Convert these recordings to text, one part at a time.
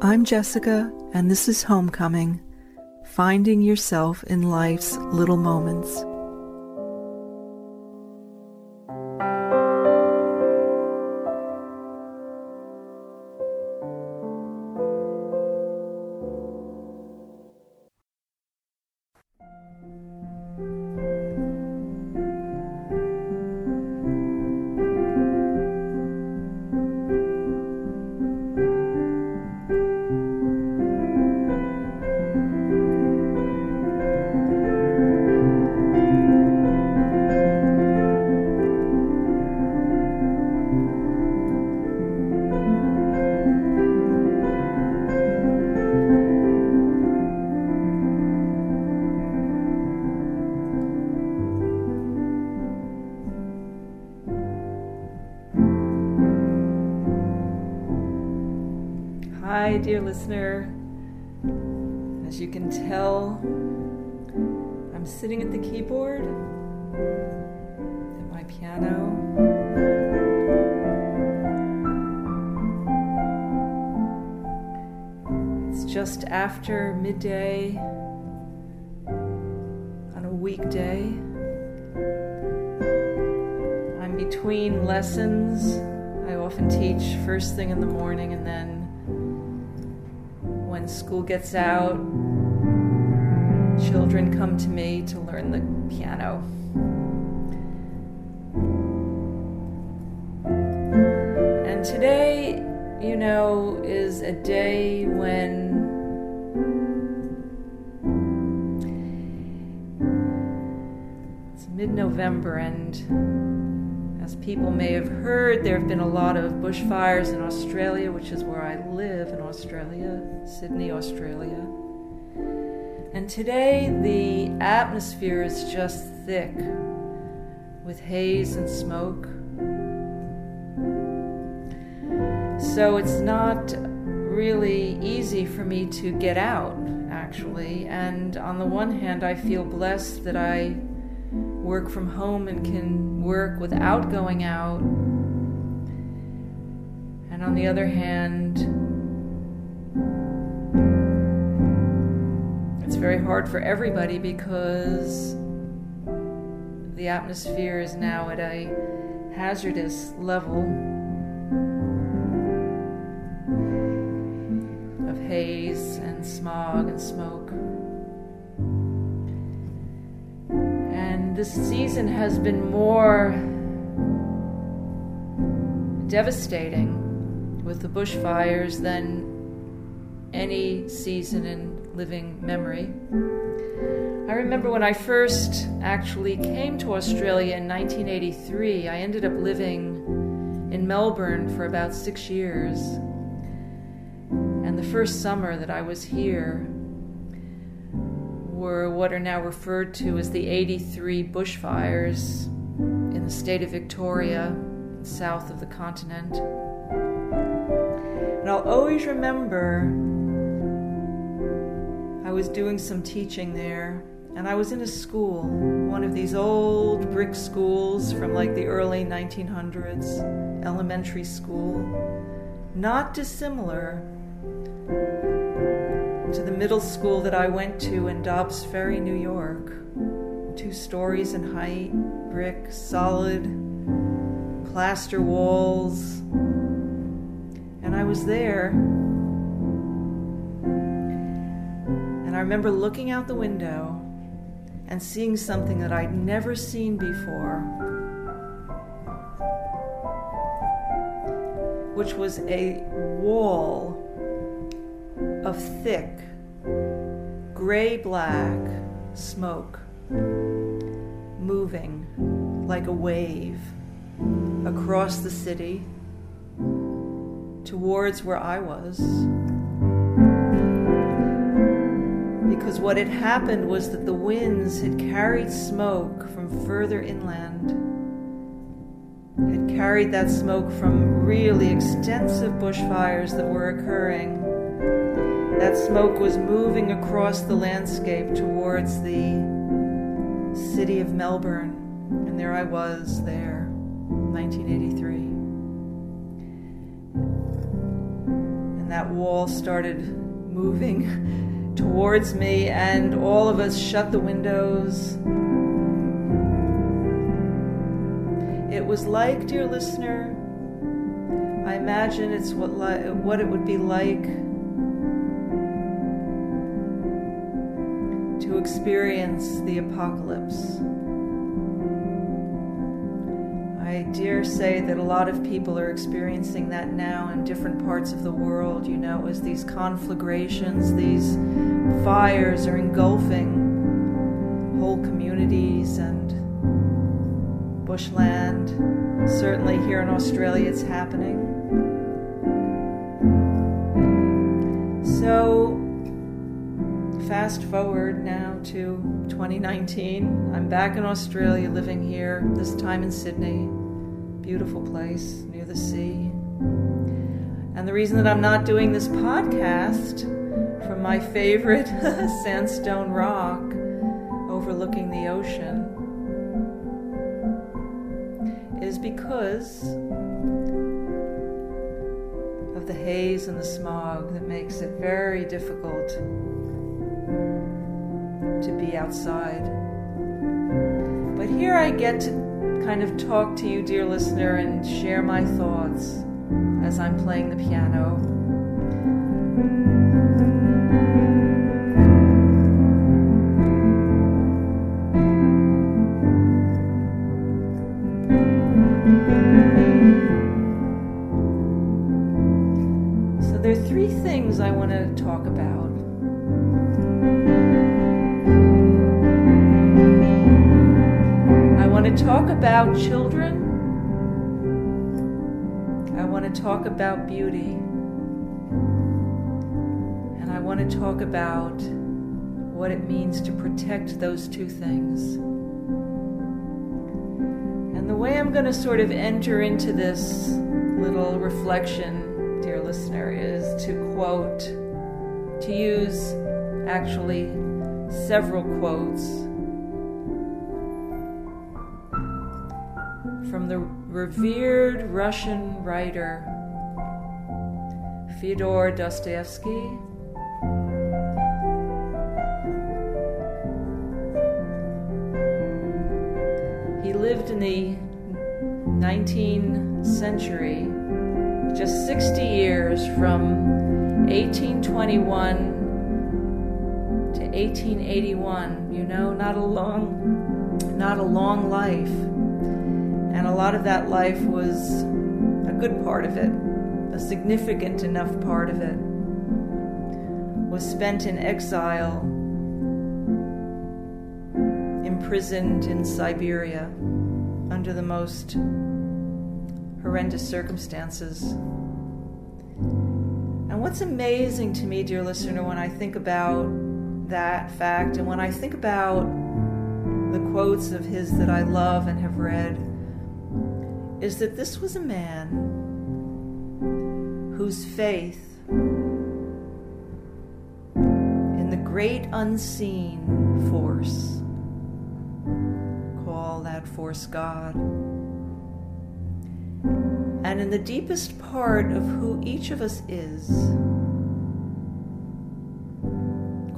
I'm Jessica, and this is Homecoming Finding Yourself in Life's Little Moments. Hi, dear listener. As you can tell, I'm sitting at the keyboard at my piano. It's just after midday on a weekday. I'm between lessons. I often teach first thing in the morning and then school gets out, children come to me to learn the piano. And today, you know, is a day when it's mid November, and as people may have heard, there have been a lot of bushfires in Australia, which is where I live in Australia, Sydney, Australia. And today, the atmosphere is just thick with haze and smoke. So it's not really easy for me to get out, actually. And on the one hand, I feel blessed that I work from home and can work without going out. And on the other hand, it's very hard for everybody because the atmosphere is now at a hazardous level of haze and smog and smoke. This season has been more devastating with the bushfires than any season in living memory. I remember when I first actually came to Australia in 1983, I ended up living in Melbourne for about six years. And the first summer that I was here were what are now referred to as the 83 bushfires in the state of Victoria, south of the continent. And I'll always remember I was doing some teaching there, and I was in a school, one of these old brick schools from like the early 1900s, elementary school, not dissimilar to the middle school that I went to in Dobbs Ferry, New York. Two stories in height, brick, solid, plaster walls. And I was there And I remember looking out the window and seeing something that I'd never seen before, which was a wall of thick, gray black smoke moving like a wave across the city towards where I was. because what had happened was that the winds had carried smoke from further inland, had carried that smoke from really extensive bushfires that were occurring. That smoke was moving across the landscape towards the city of Melbourne, and there I was there, 1983. And that wall started moving towards me, and all of us shut the windows. It was like, dear listener, I imagine it's what, li- what it would be like experience the apocalypse. I dare say that a lot of people are experiencing that now in different parts of the world, you know, as these conflagrations, these fires are engulfing whole communities and bushland. Certainly here in Australia, it's happening. Fast forward now to 2019. I'm back in Australia, living here, this time in Sydney. Beautiful place near the sea. And the reason that I'm not doing this podcast from my favorite sandstone rock overlooking the ocean is because of the haze and the smog that makes it very difficult to be outside. But here I get to kind of talk to you, dear listener, and share my thoughts as I'm playing the piano. Children. I want to talk about beauty. And I want to talk about what it means to protect those two things. And the way I'm going to sort of enter into this little reflection, dear listener, is to quote, to use actually several quotes the revered Russian writer Fyodor Dostoevsky. He lived in the 19th century, just 60 years from 1821 to 1881. You know, not a long, not a long life. Lot of that life was a good part of it, a significant enough part of it, was spent in exile, imprisoned in Siberia under the most horrendous circumstances. And what's amazing to me, dear listener, when I think about that fact and when I think about the quotes of his that I love and have read, is that this was a man whose faith in the great unseen force, call that force God, and in the deepest part of who each of us is,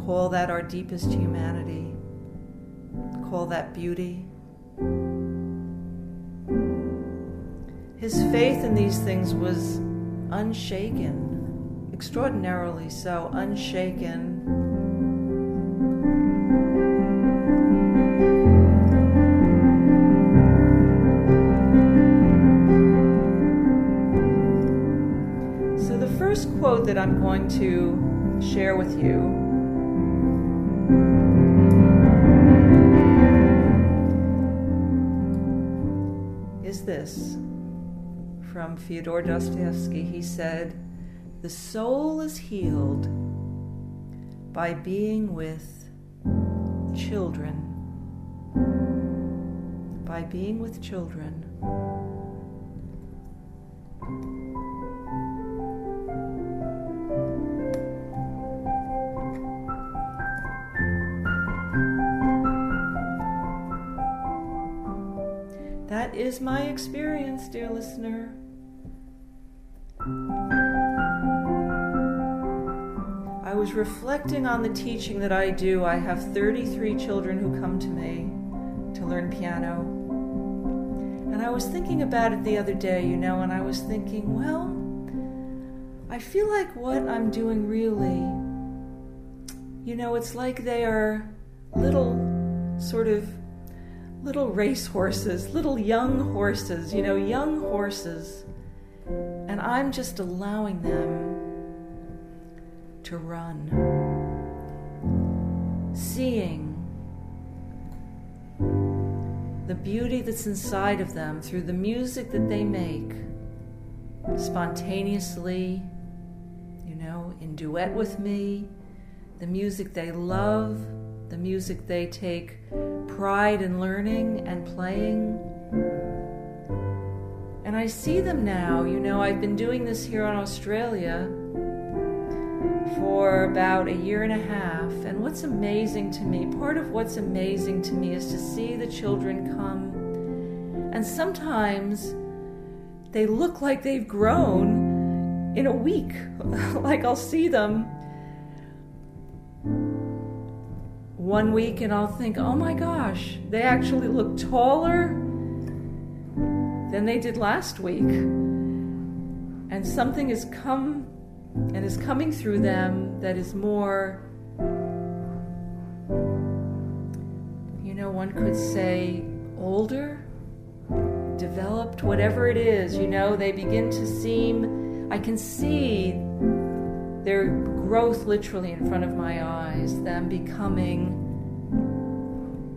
call that our deepest humanity, call that beauty. His faith in these things was unshaken, extraordinarily so, unshaken. So, the first quote that I'm going to share with you from Fyodor Dostoevsky. He said, The soul is healed by being with children. By being with children. That is my experience, dear listener. Was reflecting on the teaching that I do. I have 33 children who come to me to learn piano. And I was thinking about it the other day, you know, and I was thinking, well, I feel like what I'm doing really, you know, it's like they are little sort of little race horses, little young horses, you know, young horses. And I'm just allowing them to run. Seeing the beauty that's inside of them through the music that they make spontaneously, you know, in duet with me, the music they love, the music they take pride in learning and playing. And I see them now, you know, I've been doing this here in Australia for about a year and a half. And what's amazing to me, part of what's amazing to me is to see the children come. And sometimes they look like they've grown in a week. like I'll see them one week and I'll think, oh my gosh, they actually look taller than they did last week. And something has come and is coming through them that is more, you know, one could say older, developed, whatever it is, you know, they begin to seem, I can see their growth literally in front of my eyes, them becoming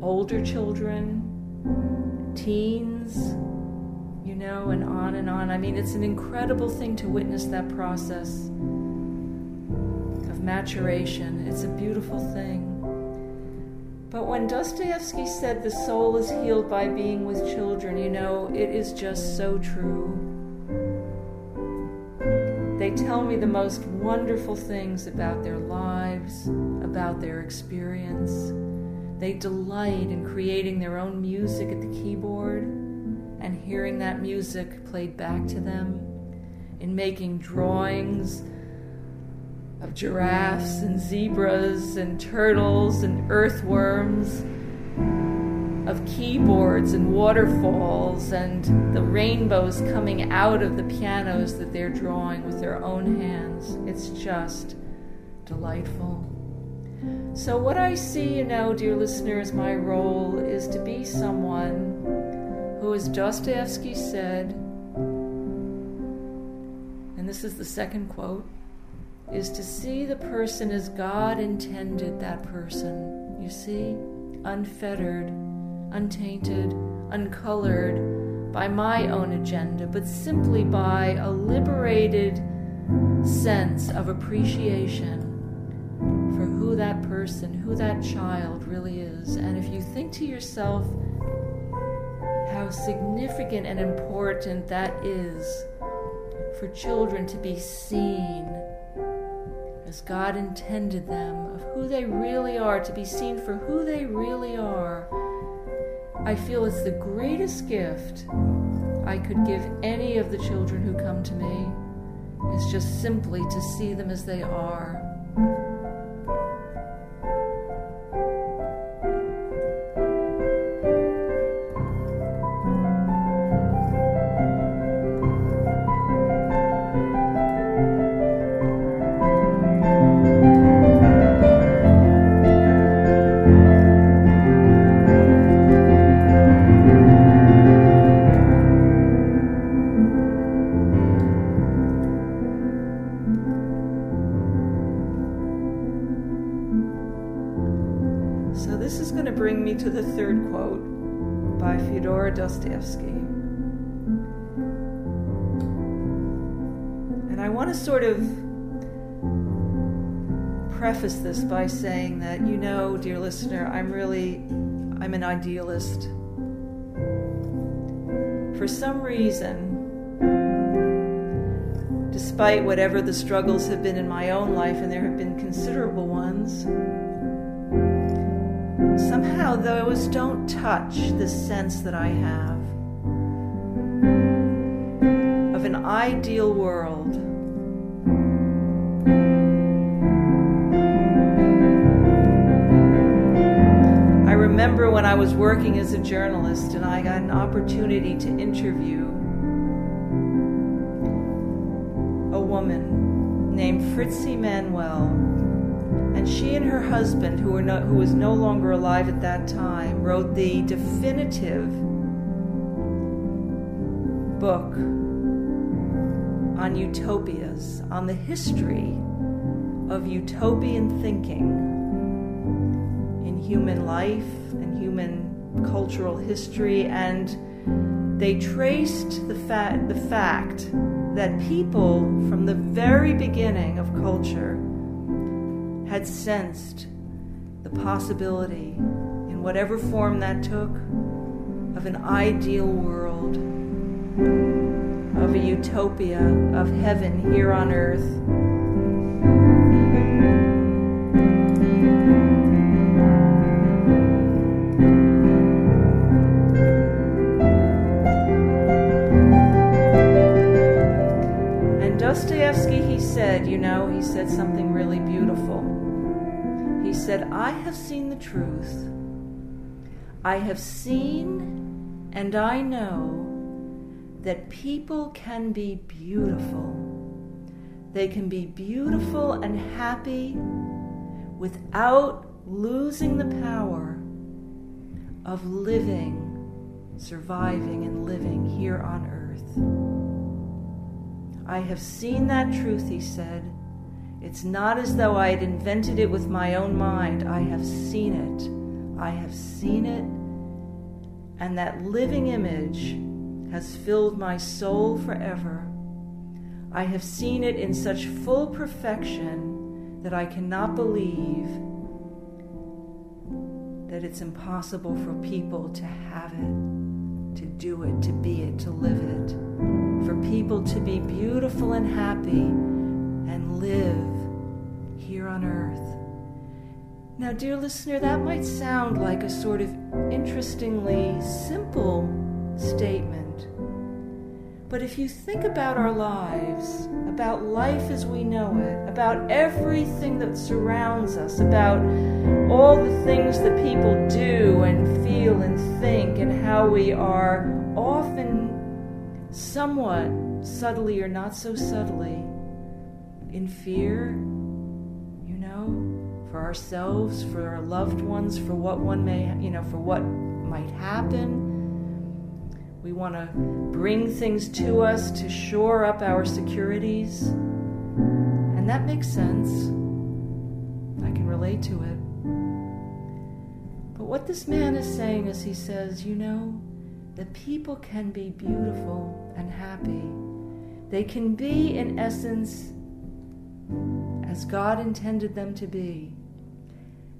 older children, teens you know, and on and on. I mean, it's an incredible thing to witness that process of maturation. It's a beautiful thing. But when Dostoevsky said the soul is healed by being with children, you know, it is just so true. They tell me the most wonderful things about their lives, about their experience. They delight in creating their own music at the keyboard and hearing that music played back to them, in making drawings of giraffes and zebras and turtles and earthworms, of keyboards and waterfalls and the rainbows coming out of the pianos that they're drawing with their own hands. It's just delightful. So, what I see, you know, dear listeners, my role is to be someone who, as Dostoevsky said, and this is the second quote, is to see the person as God intended that person. You see? Unfettered, untainted, uncolored by my own agenda, but simply by a liberated sense of appreciation for who that person, who that child really is. And if you think to yourself, how significant and important that is for children to be seen as God intended them, of who they really are, to be seen for who they really are. I feel it's the greatest gift I could give any of the children who come to me, is just simply to see them as they are. Sort of preface this by saying that, you know, dear listener, I'm really, I'm an idealist. For some reason, despite whatever the struggles have been in my own life, and there have been considerable ones, somehow those don't touch the sense that I have of an ideal world remember when I was working as a journalist and I got an opportunity to interview a woman named Fritzie Manuel. And she and her husband, who, were no, who was no longer alive at that time, wrote the definitive book on utopias, on the history of utopian thinking in human life and human cultural history, and they traced the, fa- the fact that people from the very beginning of culture had sensed the possibility, in whatever form that took, of an ideal world of a utopia of heaven here on earth. Said, you know, he said something really beautiful. He said, I have seen the truth. I have seen and I know that people can be beautiful. They can be beautiful and happy without losing the power of living, surviving, and living here on earth. I have seen that truth, he said. It's not as though I had invented it with my own mind. I have seen it. I have seen it. And that living image has filled my soul forever. I have seen it in such full perfection that I cannot believe that it's impossible for people to have it, to do it, to be it, to live it. For people to be beautiful and happy and live here on earth. Now, dear listener, that might sound like a sort of interestingly simple statement. But if you think about our lives, about life as we know it, about everything that surrounds us, about all the things that people do and feel and think, and how we are often somewhat subtly or not so subtly in fear, you know, for ourselves, for our loved ones, for what one may, you know, for what might happen we want to bring things to us to shore up our securities. And that makes sense. I can relate to it. But what this man is saying is he says, you know, that people can be beautiful and happy. They can be, in essence, as God intended them to be.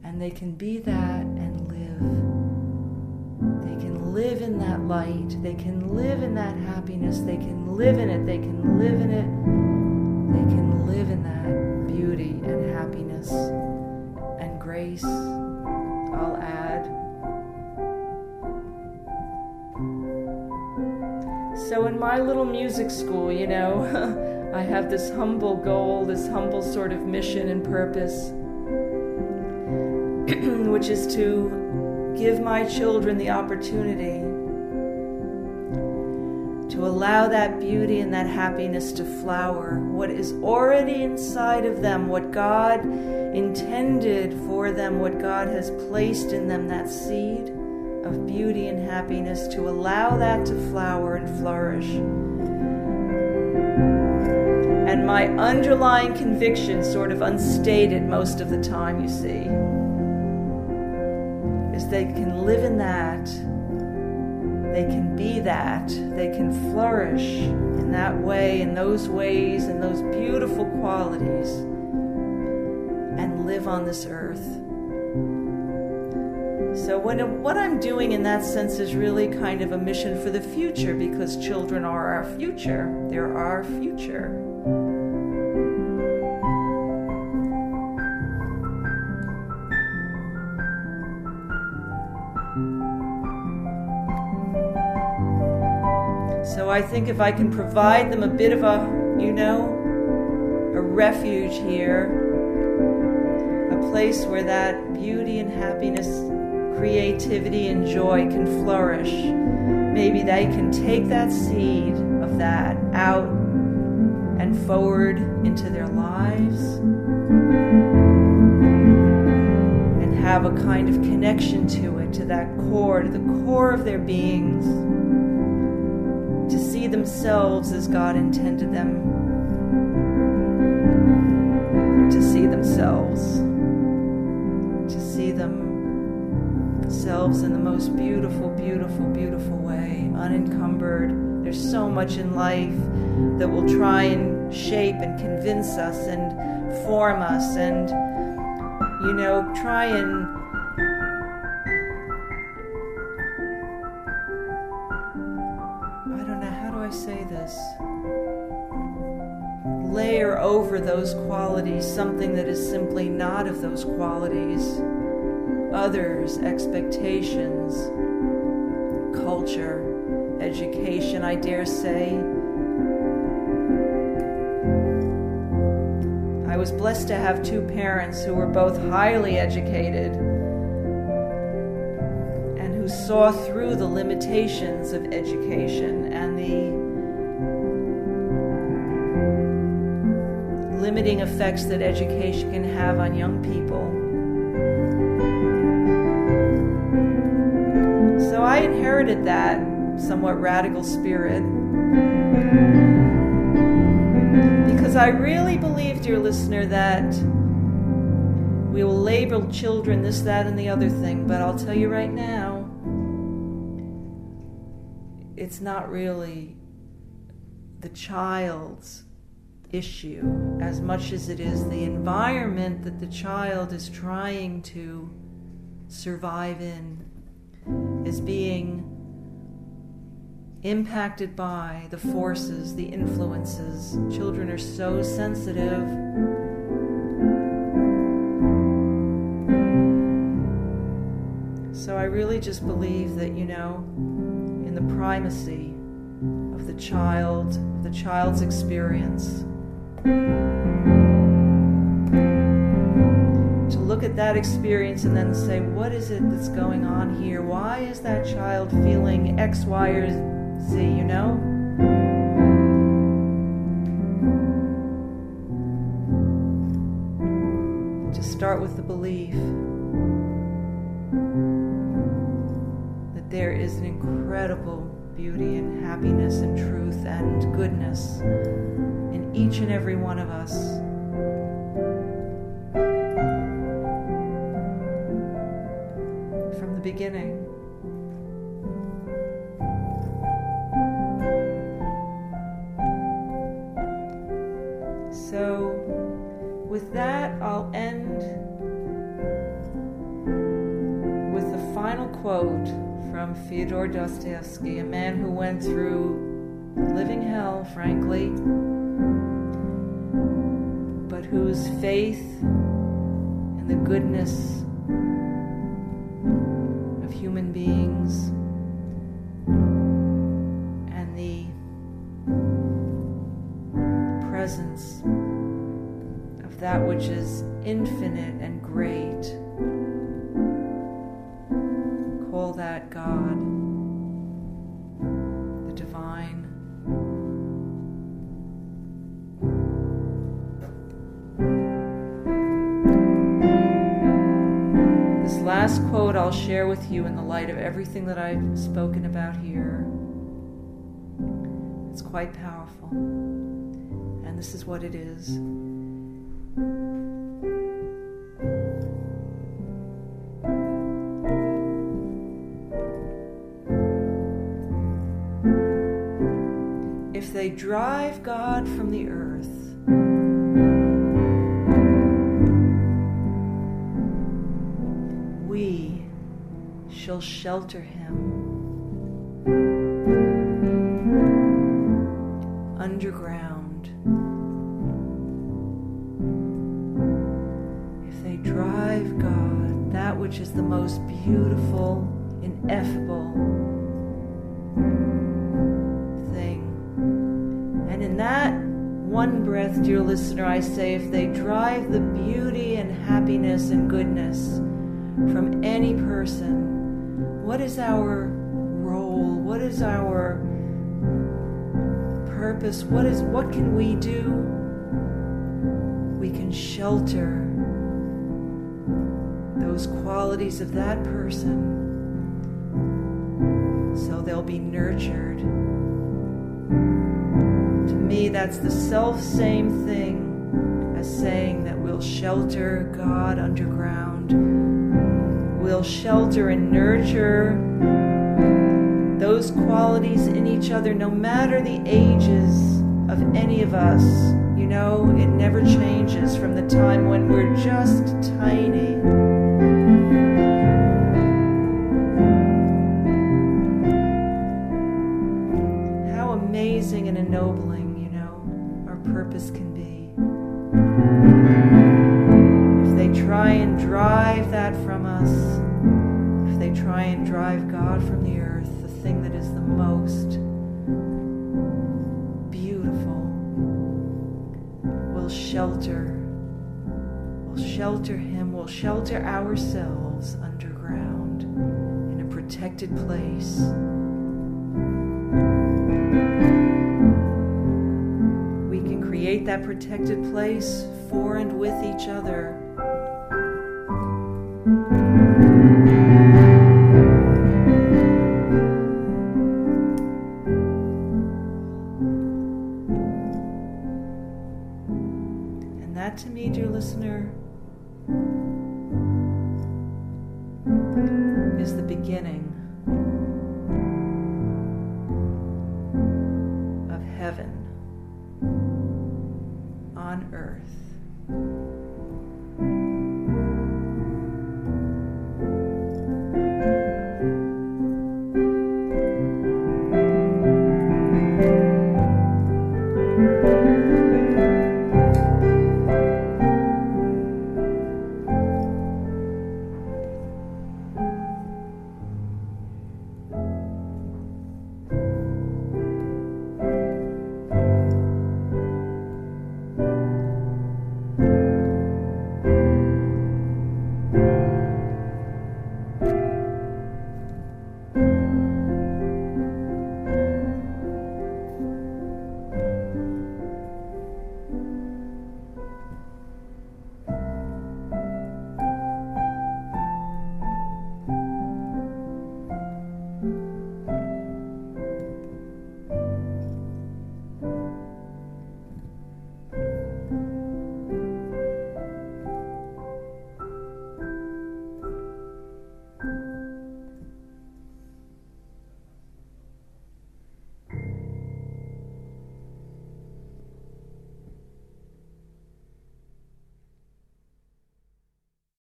And they can be that and live live in that light. They can live in that happiness. They can live in it. They can live in it. They can live in that beauty and happiness and grace. I'll add. So, in my little music school, you know, I have this humble goal, this humble sort of mission and purpose, which is to give my children the opportunity to allow that beauty and that happiness to flower, what is already inside of them, what God intended for them, what God has placed in them, that seed of beauty and happiness, to allow that to flower and flourish. And my underlying conviction, sort of unstated most of the time, you see they can live in that, they can be that, they can flourish in that way, in those ways, in those beautiful qualities, and live on this earth. So, when, what I'm doing in that sense is really kind of a mission for the future because children are our future. They're our future. I think if I can provide them a bit of a, you know, a refuge here, a place where that beauty and happiness creativity and joy can flourish, maybe they can take that seed of that out and forward into their lives and have a kind of connection to it, to that core, to the core of their beings, themselves as God intended them to see themselves, to see themselves in the most beautiful, beautiful, beautiful way, unencumbered. There's so much in life that will try and shape and convince us and form us and, you know, try and over those qualities something that is simply not of those qualities. Others, expectations, culture, education, I dare say. I was blessed to have two parents who were both highly educated and who saw through the limitations of education and the limiting effects that education can have on young people. So I inherited that somewhat radical spirit because I really believe, dear listener, that we will label children this, that, and the other thing, but I'll tell you right now, it's not really the child's issue as much as it is the environment that the child is trying to survive in is being impacted by the forces, the influences. Children are so sensitive. So I really just believe that, you know, in the primacy of the child, the child's experience. To look at that experience and then say, what is it that's going on here? Why is that child feeling X, Y, or Z, you know? To start with the belief that there is an incredible beauty and happiness and truth and goodness each and every one of us. From the beginning. So, with that, I'll end with the final quote from Fyodor Dostoevsky, a man who went through living hell, frankly, whose faith in the goodness of human beings and the presence of that which is infinite and I'll share with you in the light of everything that I've spoken about here. It's quite powerful. And this is what it is. if they drive God from the earth, shall shelter him underground. If they drive God, that which is the most beautiful, ineffable, thing. And in that one breath, dear listener, I say, if they drive the beauty and happiness and goodness from any person. What is our role? What is our purpose? What is what can we do? We can shelter those qualities of that person so they'll be nurtured. To me, that's the self same thing as saying that we'll shelter God underground. We'll shelter and nurture those qualities in each other, no matter the ages of any of us. You know, it never changes from the time when we're just tiny. Try and drive God from the earth, the thing that is the most beautiful, will shelter. We'll shelter Him, we'll shelter ourselves underground in a protected place. We can create that protected place for and with each other.